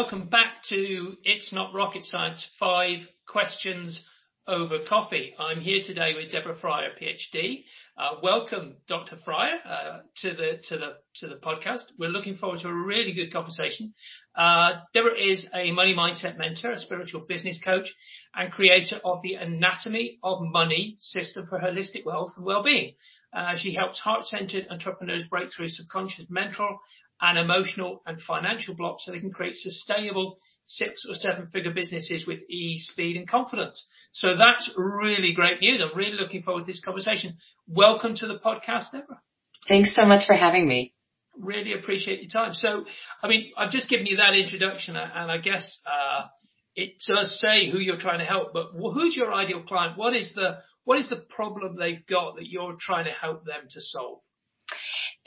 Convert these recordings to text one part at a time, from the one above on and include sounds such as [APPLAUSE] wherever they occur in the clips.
welcome back to It's Not Rocket Science, five questions over coffee. I'm here today with Deborah Fryer, PhD. Uh, welcome, Dr. Fryer, uh, to the to the to the podcast. We're looking forward to a really good conversation. Uh, Deborah is a money mindset mentor, a spiritual business coach, and creator of the Anatomy of Money system for holistic wealth and well-being. Uh, she helps heart-centered entrepreneurs break through subconscious mental and emotional and financial blocks so they can create sustainable six or seven figure businesses with ease, speed and confidence. So that's really great news. I'm really looking forward to this conversation. Welcome to the podcast, Deborah. Thanks so much for having me. Really appreciate your time. So, I mean, I've just given you that introduction and I guess, uh, it does say who you're trying to help, but who's your ideal client? What is the, what is the problem they've got that you're trying to help them to solve?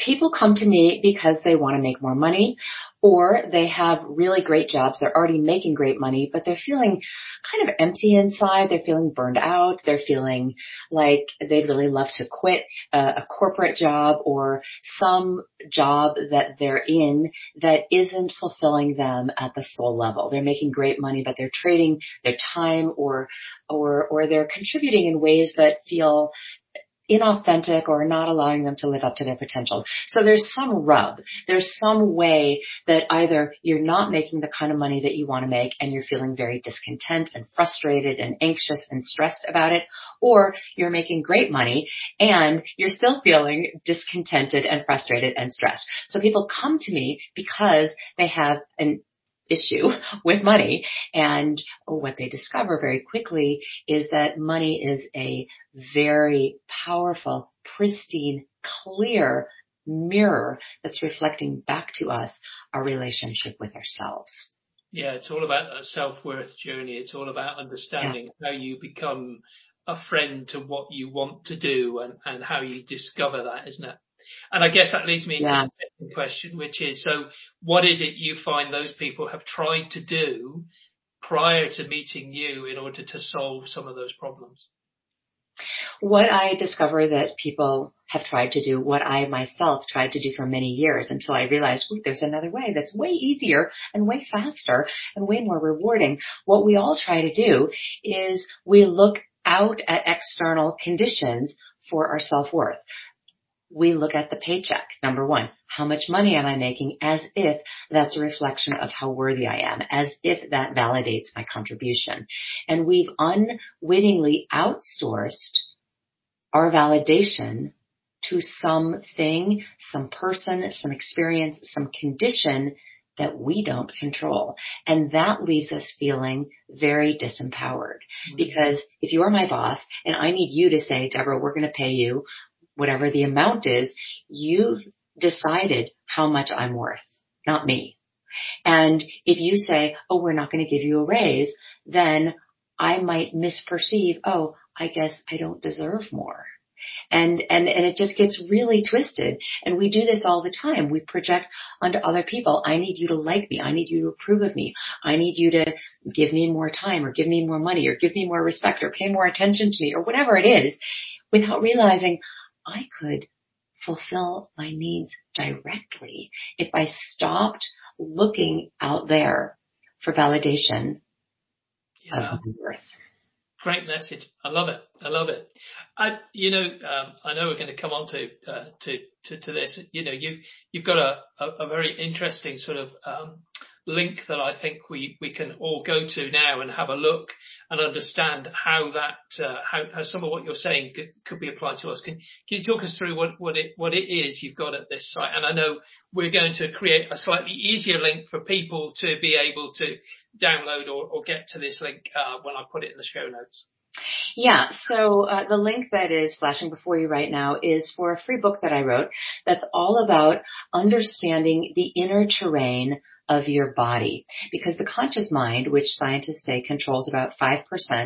People come to me because they want to make more money or they have really great jobs. They're already making great money, but they're feeling kind of empty inside. They're feeling burned out. They're feeling like they'd really love to quit a, a corporate job or some job that they're in that isn't fulfilling them at the soul level. They're making great money, but they're trading their time or, or, or they're contributing in ways that feel inauthentic or not allowing them to live up to their potential. So there's some rub. There's some way that either you're not making the kind of money that you want to make and you're feeling very discontent and frustrated and anxious and stressed about it, or you're making great money and you're still feeling discontented and frustrated and stressed. So people come to me because they have an issue [LAUGHS] with money. And what they discover very quickly is that money is a very powerful, pristine, clear mirror that's reflecting back to us our relationship with ourselves. Yeah, it's all about a self-worth journey. It's all about understanding yeah. how you become a friend to what you want to do and, and how you discover that, isn't it? And I guess that leads me yeah. to the second question, which is, so what is it you find those people have tried to do prior to meeting you in order to solve some of those problems? What I discover that people have tried to do, what I myself tried to do for many years until I realized, there's another way that's way easier and way faster and way more rewarding. What we all try to do is we look out at external conditions for our self-worth we look at the paycheck. Number one, how much money am I making as if that's a reflection of how worthy I am, as if that validates my contribution. And we've unwittingly outsourced our validation to something, some person, some experience, some condition that we don't control. And that leaves us feeling very disempowered. Mm-hmm. Because if you're my boss and I need you to say, Deborah, we're going to pay you whatever the amount is, you've decided how much I'm worth, not me. And if you say, oh, we're not going to give you a raise, then I might misperceive, oh, I guess I don't deserve more. And, and, and it just gets really twisted. And we do this all the time. We project onto other people. I need you to like me. I need you to approve of me. I need you to give me more time or give me more money or give me more respect or pay more attention to me or whatever it is without realizing I could fulfill my needs directly if I stopped looking out there for validation yeah. of my worth. Great message. I love it. I love it. I, you know, um, I know we're going to come on to, uh, to, to, to, this. You know, you, you've got a, a, a very interesting sort of, um, link that I think we, we can all go to now and have a look and understand how that, uh, how, how some of what you're saying could, could be applied to us. Can, can you talk us through what, what it, what it is you've got at this site? And I know we're going to create a slightly easier link for people to be able to download or, or get to this link, uh, when I put it in the show notes. Yeah, so uh, the link that is flashing before you right now is for a free book that I wrote that's all about understanding the inner terrain of your body. Because the conscious mind, which scientists say controls about 5%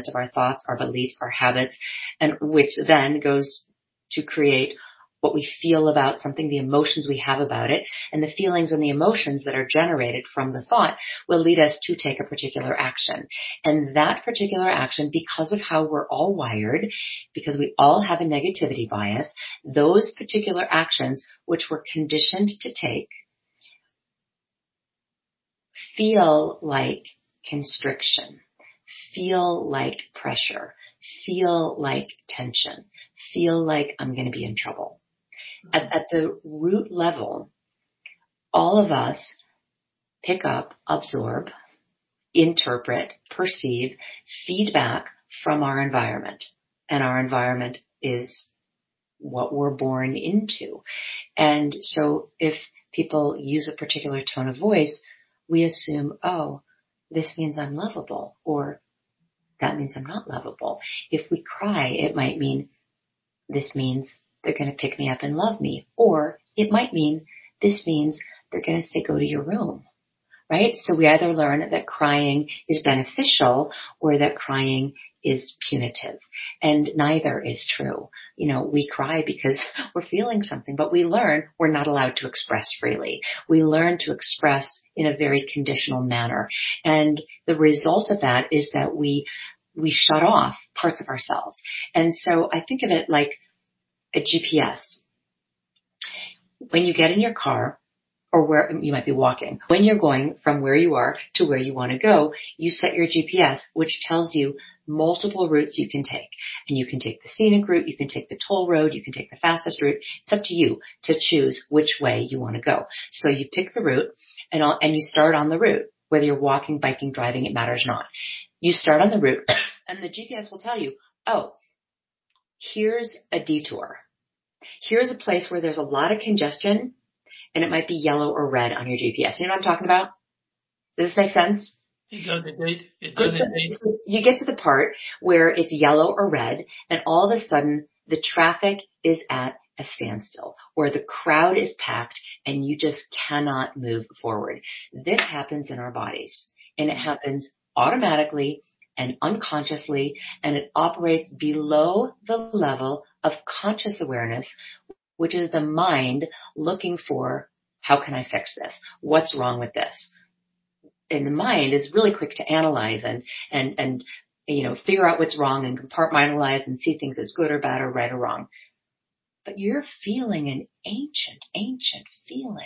of our thoughts, our beliefs, our habits, and which then goes to create what we feel about something, the emotions we have about it, and the feelings and the emotions that are generated from the thought will lead us to take a particular action. And that particular action, because of how we're all wired, because we all have a negativity bias, those particular actions which we're conditioned to take feel like constriction, feel like pressure, feel like tension, feel like I'm going to be in trouble. At, at the root level, all of us pick up, absorb, interpret, perceive feedback from our environment. And our environment is what we're born into. And so if people use a particular tone of voice, we assume, oh, this means I'm lovable or that means I'm not lovable. If we cry, it might mean this means they're going to pick me up and love me. Or it might mean this means they're going to say go to your room right? So we either learn that crying is beneficial or that crying is punitive. And neither is true. You know, we cry because [LAUGHS] we're feeling something, but we learn we're not allowed to express freely. We learn to express in a very conditional manner. And the result of that is that we, we shut off parts of ourselves. And so I think of it like a GPS. When you get in your car, or where you might be walking. When you're going from where you are to where you want to go, you set your GPS, which tells you multiple routes you can take. And you can take the scenic route, you can take the toll road, you can take the fastest route. It's up to you to choose which way you want to go. So you pick the route and, and you start on the route. Whether you're walking, biking, driving, it matters not. You start on the route [COUGHS] and the GPS will tell you, oh, here's a detour. Here's a place where there's a lot of congestion and it might be yellow or red on your GPS. You know what I'm talking about? Does this make sense? It does indeed. It does indeed. You get to the part where it's yellow or red and all of a sudden the traffic is at a standstill or the crowd is packed and you just cannot move forward. This happens in our bodies and it happens automatically and unconsciously and it operates below the level of conscious awareness which is the mind looking for how can I fix this? What's wrong with this? And the mind is really quick to analyze and, and, and, you know, figure out what's wrong and compartmentalize and see things as good or bad or right or wrong. But you're feeling an ancient, ancient feeling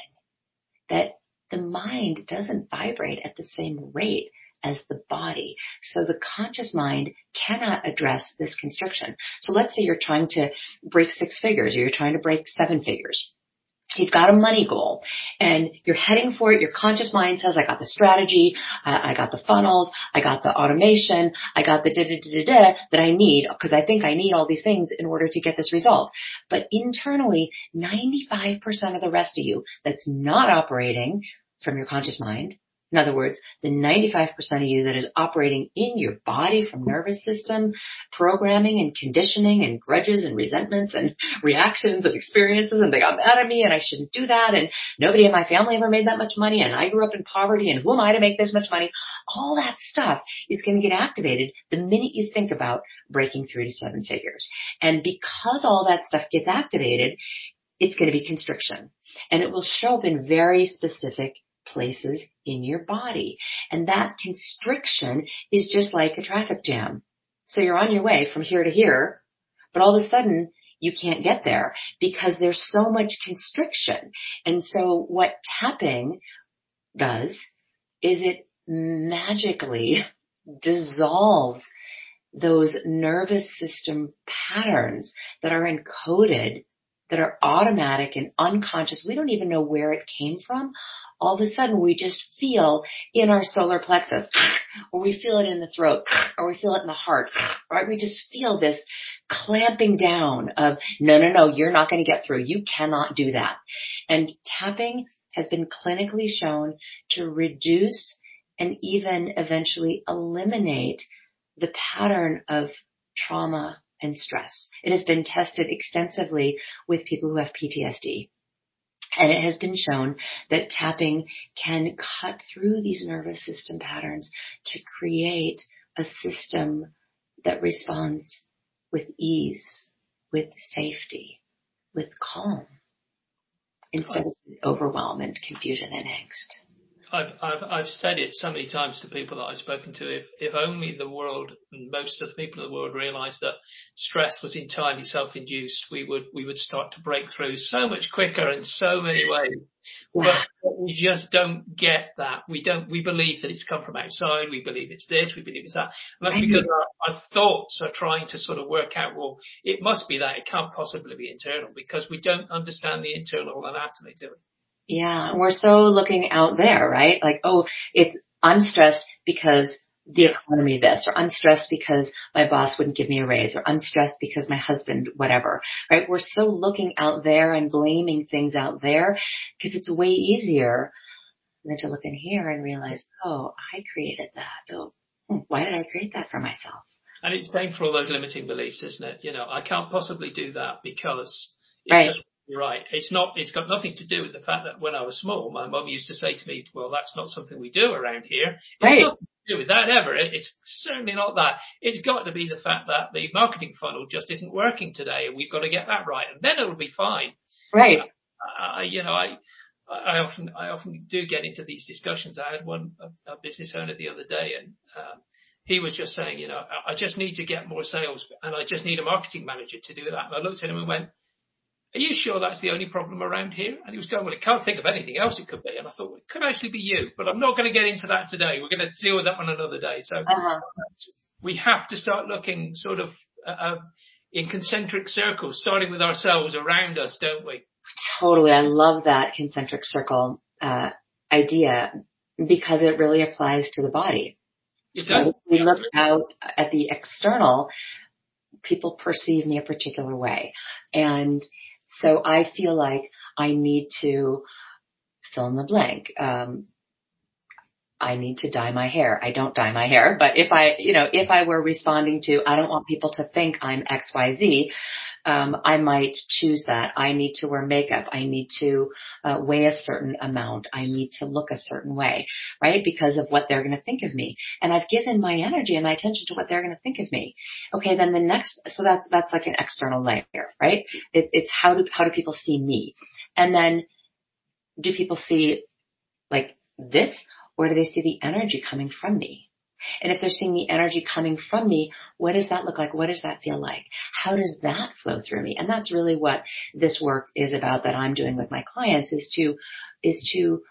that the mind doesn't vibrate at the same rate as the body. So the conscious mind cannot address this constriction. So let's say you're trying to break six figures or you're trying to break seven figures. You've got a money goal and you're heading for it. Your conscious mind says, I got the strategy, I, I got the funnels, I got the automation, I got the da da da da da that I need because I think I need all these things in order to get this result. But internally, 95% of the rest of you that's not operating from your conscious mind in other words, the 95% of you that is operating in your body from nervous system, programming and conditioning and grudges and resentments and [LAUGHS] reactions and experiences and they got mad at me and I shouldn't do that and nobody in my family ever made that much money and I grew up in poverty and who am I to make this much money? All that stuff is going to get activated the minute you think about breaking through to seven figures. And because all that stuff gets activated, it's going to be constriction and it will show up in very specific places in your body. And that constriction is just like a traffic jam. So you're on your way from here to here, but all of a sudden you can't get there because there's so much constriction. And so what tapping does is it magically dissolves those nervous system patterns that are encoded that are automatic and unconscious. We don't even know where it came from. All of a sudden we just feel in our solar plexus, [LAUGHS] or we feel it in the throat, [LAUGHS] or we feel it in the heart, [LAUGHS] right? We just feel this clamping down of, no, no, no, you're not going to get through. You cannot do that. And tapping has been clinically shown to reduce and even eventually eliminate the pattern of trauma and stress. It has been tested extensively with people who have PTSD. And it has been shown that tapping can cut through these nervous system patterns to create a system that responds with ease, with safety, with calm, instead of overwhelm and confusion and angst. I've, I've, I've said it so many times to people that I've spoken to. If, if only the world, and most of the people in the world realized that stress was entirely self-induced, we would, we would start to break through so much quicker in so many ways. But we just don't get that. We don't, we believe that it's come from outside. We believe it's this. We believe it's that. And that's because our, our thoughts are trying to sort of work out, well, it must be that. It can't possibly be internal because we don't understand the internal anatomy, do we? Yeah, we're so looking out there, right? Like, oh, it's, I'm stressed because the economy this, or I'm stressed because my boss wouldn't give me a raise, or I'm stressed because my husband, whatever, right? We're so looking out there and blaming things out there because it's way easier than to look in here and realize, oh, I created that. Oh, hmm, why did I create that for myself? And it's paying for all those limiting beliefs, isn't it? You know, I can't possibly do that because it right. just right. It's not, it's got nothing to do with the fact that when I was small, my mum used to say to me, well, that's not something we do around here. It's right. nothing to do with that ever. It's certainly not that. It's got to be the fact that the marketing funnel just isn't working today and we've got to get that right and then it'll be fine. Right. Uh, you know, I, I often, I often do get into these discussions. I had one, a, a business owner the other day and, um, he was just saying, you know, I just need to get more sales and I just need a marketing manager to do that. And I looked at him and went, are you sure that's the only problem around here? And he was going, well, it can't think of anything else it could be. And I thought, well, it could actually be you, but I'm not going to get into that today. We're going to deal with that one another day. So uh-huh. we have to start looking sort of uh, uh, in concentric circles, starting with ourselves around us, don't we? Totally. I love that concentric circle uh, idea because it really applies to the body. It does. we look out at the external, people perceive me a particular way. And so I feel like I need to fill in the blank. Um, I need to dye my hair. I don't dye my hair, but if I, you know, if I were responding to, I don't want people to think I'm XYZ, um, I might choose that. I need to wear makeup. I need to uh, weigh a certain amount. I need to look a certain way, right? Because of what they're going to think of me. And I've given my energy and my attention to what they're going to think of me. Okay, then the next, so that's that's like an external layer, right? It, it's how do how do people see me, and then do people see like this, or do they see the energy coming from me? And if they're seeing the energy coming from me, what does that look like? What does that feel like? How does that flow through me? And that's really what this work is about that I'm doing with my clients is to, is to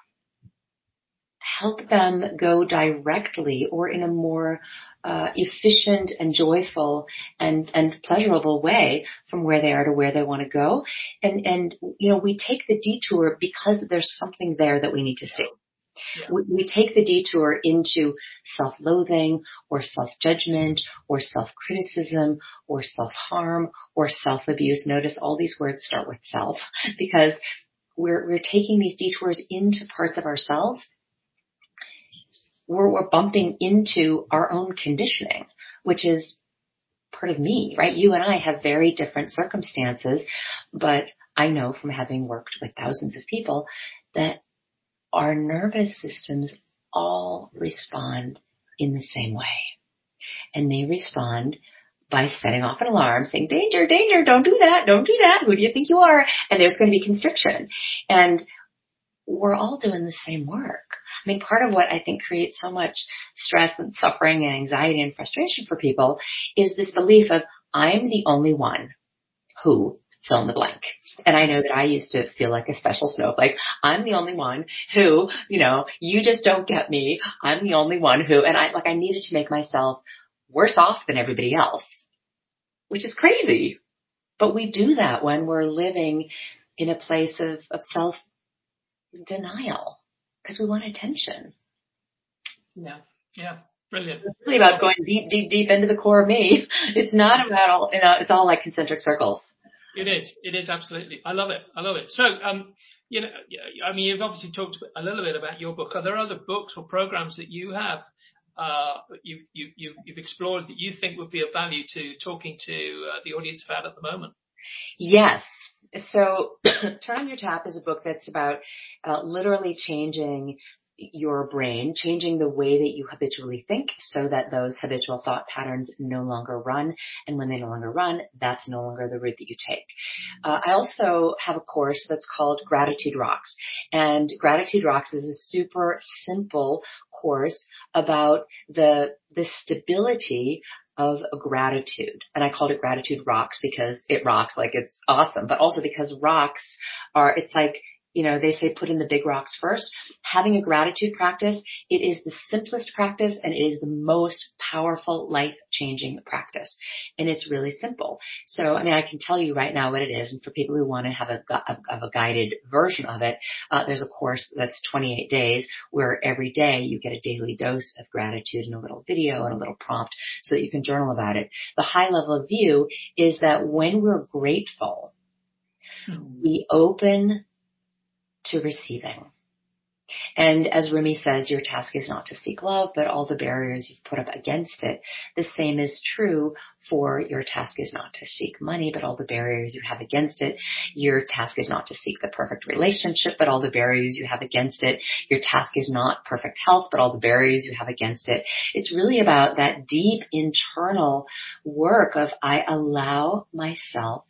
help them go directly or in a more uh, efficient and joyful and and pleasurable way from where they are to where they want to go. And and you know we take the detour because there's something there that we need to see. Yeah. We, we take the detour into self-loathing or self-judgment or self-criticism or self-harm or self-abuse. Notice all these words start with self [LAUGHS] because we're, we're taking these detours into parts of ourselves where we're bumping into our own conditioning, which is part of me, right? You and I have very different circumstances, but I know from having worked with thousands of people that our nervous systems all respond in the same way. And they respond by setting off an alarm saying, danger, danger, don't do that, don't do that, who do you think you are? And there's going to be constriction. And we're all doing the same work. I mean, part of what I think creates so much stress and suffering and anxiety and frustration for people is this belief of, I'm the only one who fill in the blank. And I know that I used to feel like a special snowflake. I'm the only one who, you know, you just don't get me. I'm the only one who, and I, like I needed to make myself worse off than everybody else, which is crazy. But we do that when we're living in a place of, of self denial because we want attention. Yeah. Yeah. Brilliant. It's really about going deep, deep, deep into the core of me. It's not about all, you know, it's all like concentric circles. It is. It is absolutely. I love it. I love it. So, um, you know, I mean, you've obviously talked a little bit about your book. Are there other books or programs that you have, uh, you, you, you, you've explored that you think would be of value to talking to uh, the audience about at the moment? Yes. So, [CLEARS THROAT] Turn on Your Tap is a book that's about uh, literally changing your brain, changing the way that you habitually think so that those habitual thought patterns no longer run. And when they no longer run, that's no longer the route that you take. Uh, I also have a course that's called Gratitude Rocks. And Gratitude Rocks is a super simple course about the, the stability of gratitude. And I called it gratitude rocks because it rocks like it's awesome, but also because rocks are, it's like you know, they say put in the big rocks first. Having a gratitude practice, it is the simplest practice and it is the most powerful life changing practice. And it's really simple. So, I mean, I can tell you right now what it is. And for people who want to have a, of a guided version of it, uh, there's a course that's 28 days where every day you get a daily dose of gratitude and a little video and a little prompt so that you can journal about it. The high level view is that when we're grateful, mm-hmm. we open to receiving. And as Rumi says, your task is not to seek love, but all the barriers you've put up against it. The same is true for your task is not to seek money, but all the barriers you have against it. Your task is not to seek the perfect relationship, but all the barriers you have against it. Your task is not perfect health, but all the barriers you have against it. It's really about that deep internal work of I allow myself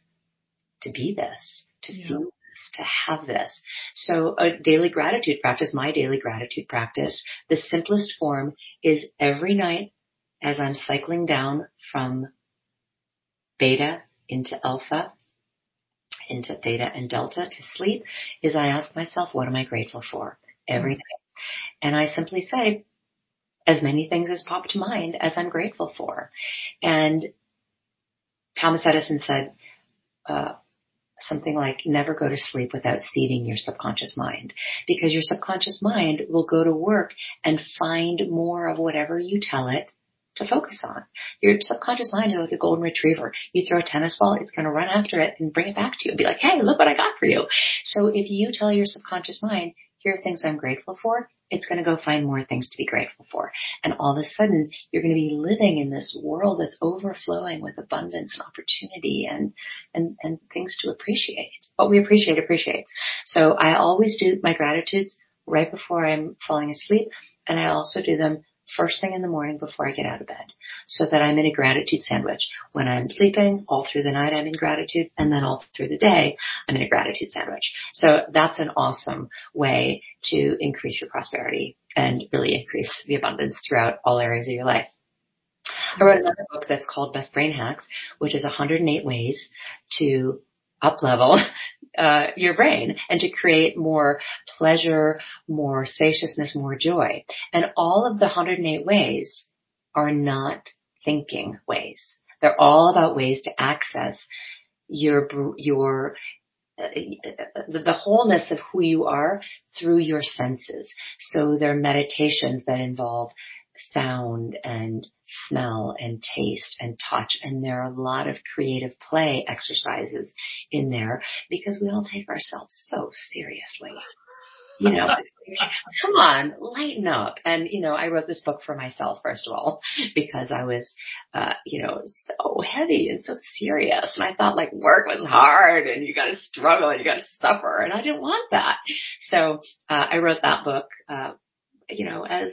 to be this, to yeah. feel to have this. So a daily gratitude practice, my daily gratitude practice, the simplest form is every night as I'm cycling down from beta into alpha, into theta and delta to sleep, is I ask myself, what am I grateful for every night? And I simply say, as many things as pop to mind as I'm grateful for. And Thomas Edison said, uh, something like never go to sleep without seeding your subconscious mind because your subconscious mind will go to work and find more of whatever you tell it to focus on. Your subconscious mind is like a golden retriever. You throw a tennis ball, it's going to run after it and bring it back to you and be like, hey, look what I got for you. So if you tell your subconscious mind, here are things I'm grateful for, it's going to go find more things to be grateful for. And all of a sudden, you're going to be living in this world that's overflowing with abundance and opportunity and, and, and things to appreciate. What we appreciate appreciates. So I always do my gratitudes right before I'm falling asleep. And I also do them first thing in the morning before I get out of bed so that I'm in a gratitude sandwich. When I'm sleeping, all through the night I'm in gratitude and then all through the day I'm in a gratitude sandwich. So that's an awesome way to increase your prosperity and really increase the abundance throughout all areas of your life. I wrote another book that's called Best Brain Hacks, which is 108 ways to up level [LAUGHS] uh, your brain and to create more pleasure, more spaciousness, more joy. And all of the 108 ways are not thinking ways. They're all about ways to access your, your, uh, the, the wholeness of who you are through your senses. So they're meditations that involve sound and smell and taste and touch. And there are a lot of creative play exercises in there because we all take ourselves so seriously. You know, [LAUGHS] come on, lighten up. And, you know, I wrote this book for myself, first of all, because I was, uh, you know, so heavy and so serious. And I thought like work was hard and you gotta struggle and you gotta suffer. And I didn't want that. So, uh, I wrote that book, uh, you know, as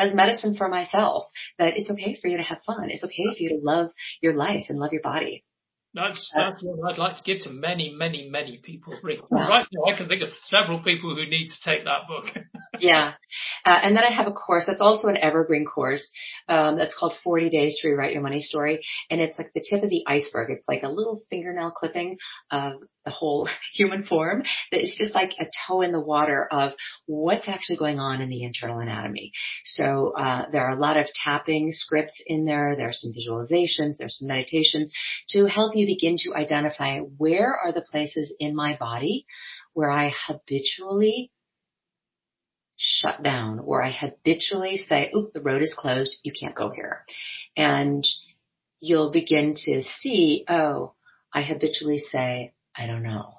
as medicine for myself that it's okay for you to have fun. It's okay for you to love your life and love your body. That's, that's what I'd like to give to many, many, many people. Right now, I can think of several people who need to take that book. [LAUGHS] yeah. Uh, and then I have a course that's also an evergreen course um, that's called 40 Days to Rewrite Your Money Story. And it's like the tip of the iceberg. It's like a little fingernail clipping of the whole [LAUGHS] human form that is just like a toe in the water of what's actually going on in the internal anatomy. So uh, there are a lot of tapping scripts in there. There are some visualizations. There's some meditations to help you begin to identify where are the places in my body where I habitually shut down, where I habitually say, oop, the road is closed. You can't go here. And you'll begin to see, oh, I habitually say, I don't know.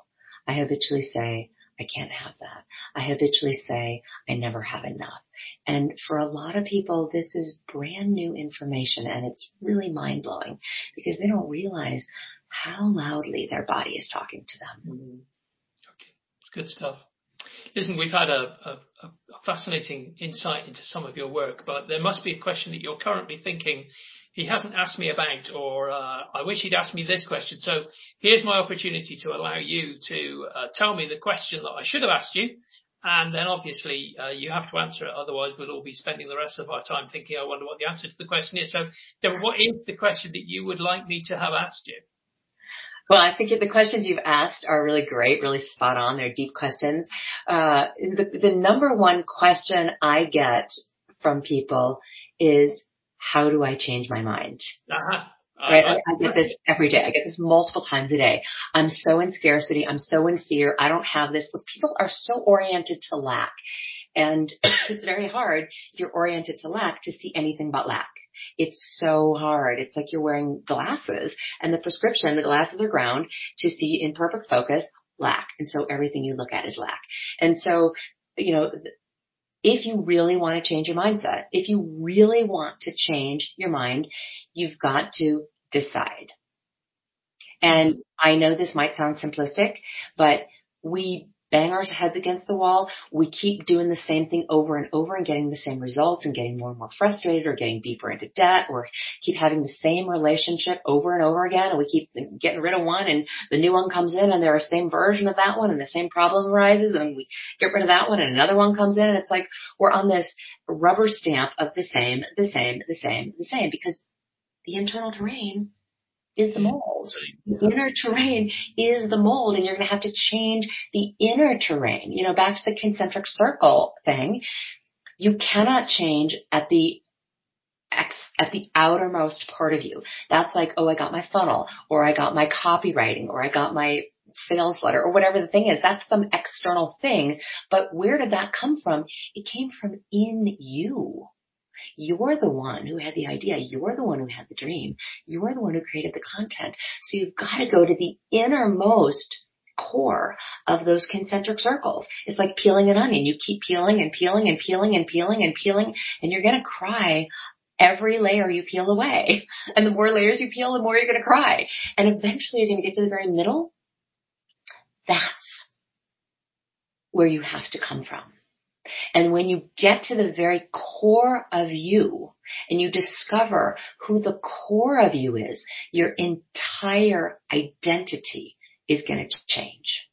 I habitually say, I can't have that. I habitually say, I never have enough. And for a lot of people, this is brand new information and it's really mind blowing because they don't realize how loudly their body is talking to them. Mm-hmm. Okay. It's good stuff. listen, we've had a, a, a, fascinating insight into some of your work, but there must be a question that you're currently thinking he hasn't asked me about, or uh, I wish he'd asked me this question. So here's my opportunity to allow you to uh, tell me the question that I should have asked you. And then obviously uh, you have to answer it. Otherwise, we'll all be spending the rest of our time thinking, I wonder what the answer to the question is. So, Deborah, what is the question that you would like me to have asked you? Well, I think the questions you've asked are really great, really spot on. They're deep questions. Uh, the, the number one question I get from people is, how do I change my mind? Uh-huh. Right? I, I get this every day. I get this multiple times a day. I'm so in scarcity. I'm so in fear. I don't have this. But people are so oriented to lack. And [COUGHS] it's very hard if you're oriented to lack to see anything but lack. It's so hard. It's like you're wearing glasses and the prescription, the glasses are ground to see in perfect focus lack. And so everything you look at is lack. And so, you know, if you really want to change your mindset, if you really want to change your mind, you've got to decide. And I know this might sound simplistic, but we bang our heads against the wall. We keep doing the same thing over and over and getting the same results and getting more and more frustrated or getting deeper into debt or keep having the same relationship over and over again. And we keep getting rid of one and the new one comes in and they're a same version of that one and the same problem arises and we get rid of that one and another one comes in and it's like we're on this rubber stamp of the same, the same, the same, the same because the internal terrain is the mm. mold. The inner terrain is the mold and you're going to have to change the inner terrain. You know, back to the concentric circle thing. You cannot change at the at the outermost part of you. That's like, oh, I got my funnel or I got my copywriting or I got my sales letter or whatever the thing is. That's some external thing. But where did that come from? It came from in you. You're the one who had the idea. You're the one who had the dream. You're the one who created the content. So you've got to go to the innermost core of those concentric circles. It's like peeling an onion. You keep peeling and peeling and peeling and peeling and peeling and you're going to cry every layer you peel away. [LAUGHS] And the more layers you peel, the more you're going to cry. And eventually you're going to get to the very middle. That's where you have to come from. And when you get to the very core of you and you discover who the core of you is, your entire identity is going to change.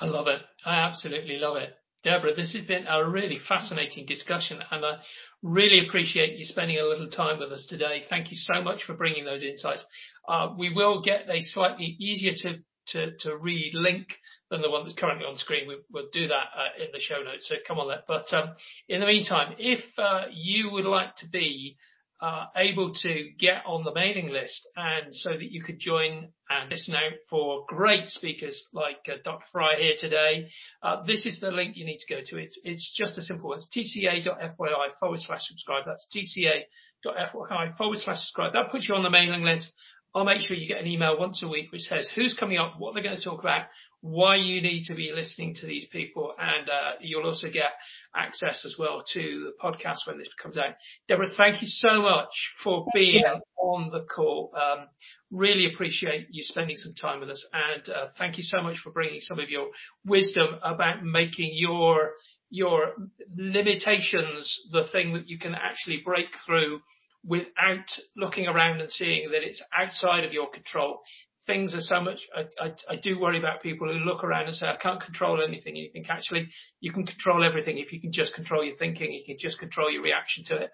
I love it. I absolutely love it. Deborah, this has been a really fascinating discussion and I really appreciate you spending a little time with us today. Thank you so much for bringing those insights. Uh, we will get a slightly easier to, to, to read link than the one that's currently on screen. We, will do that uh, in the show notes, so come on there. But um, in the meantime, if uh, you would like to be uh, able to get on the mailing list and so that you could join and listen out for great speakers like uh, Dr. Fry here today, uh, this is the link you need to go to. It's, it's just a simple one. It's tca.fyi forward slash subscribe. That's tca.fyi forward slash subscribe. That puts you on the mailing list. I'll make sure you get an email once a week which says who's coming up, what they're going to talk about, why you need to be listening to these people, and uh, you'll also get access as well to the podcast when this comes out. Deborah, thank you so much for being on the call. Um, really appreciate you spending some time with us, and uh, thank you so much for bringing some of your wisdom about making your your limitations the thing that you can actually break through without looking around and seeing that it's outside of your control. Things are so much, I, I, I do worry about people who look around and say, I can't control anything. And you think actually you can control everything if you can just control your thinking, you can just control your reaction to it.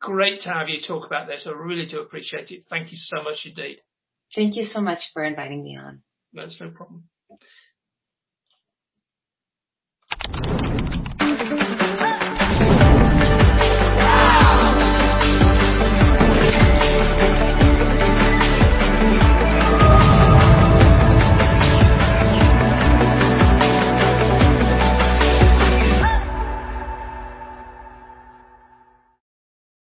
Great to have you talk about this. I really do appreciate it. Thank you so much indeed. Thank you so much for inviting me on. That's no problem.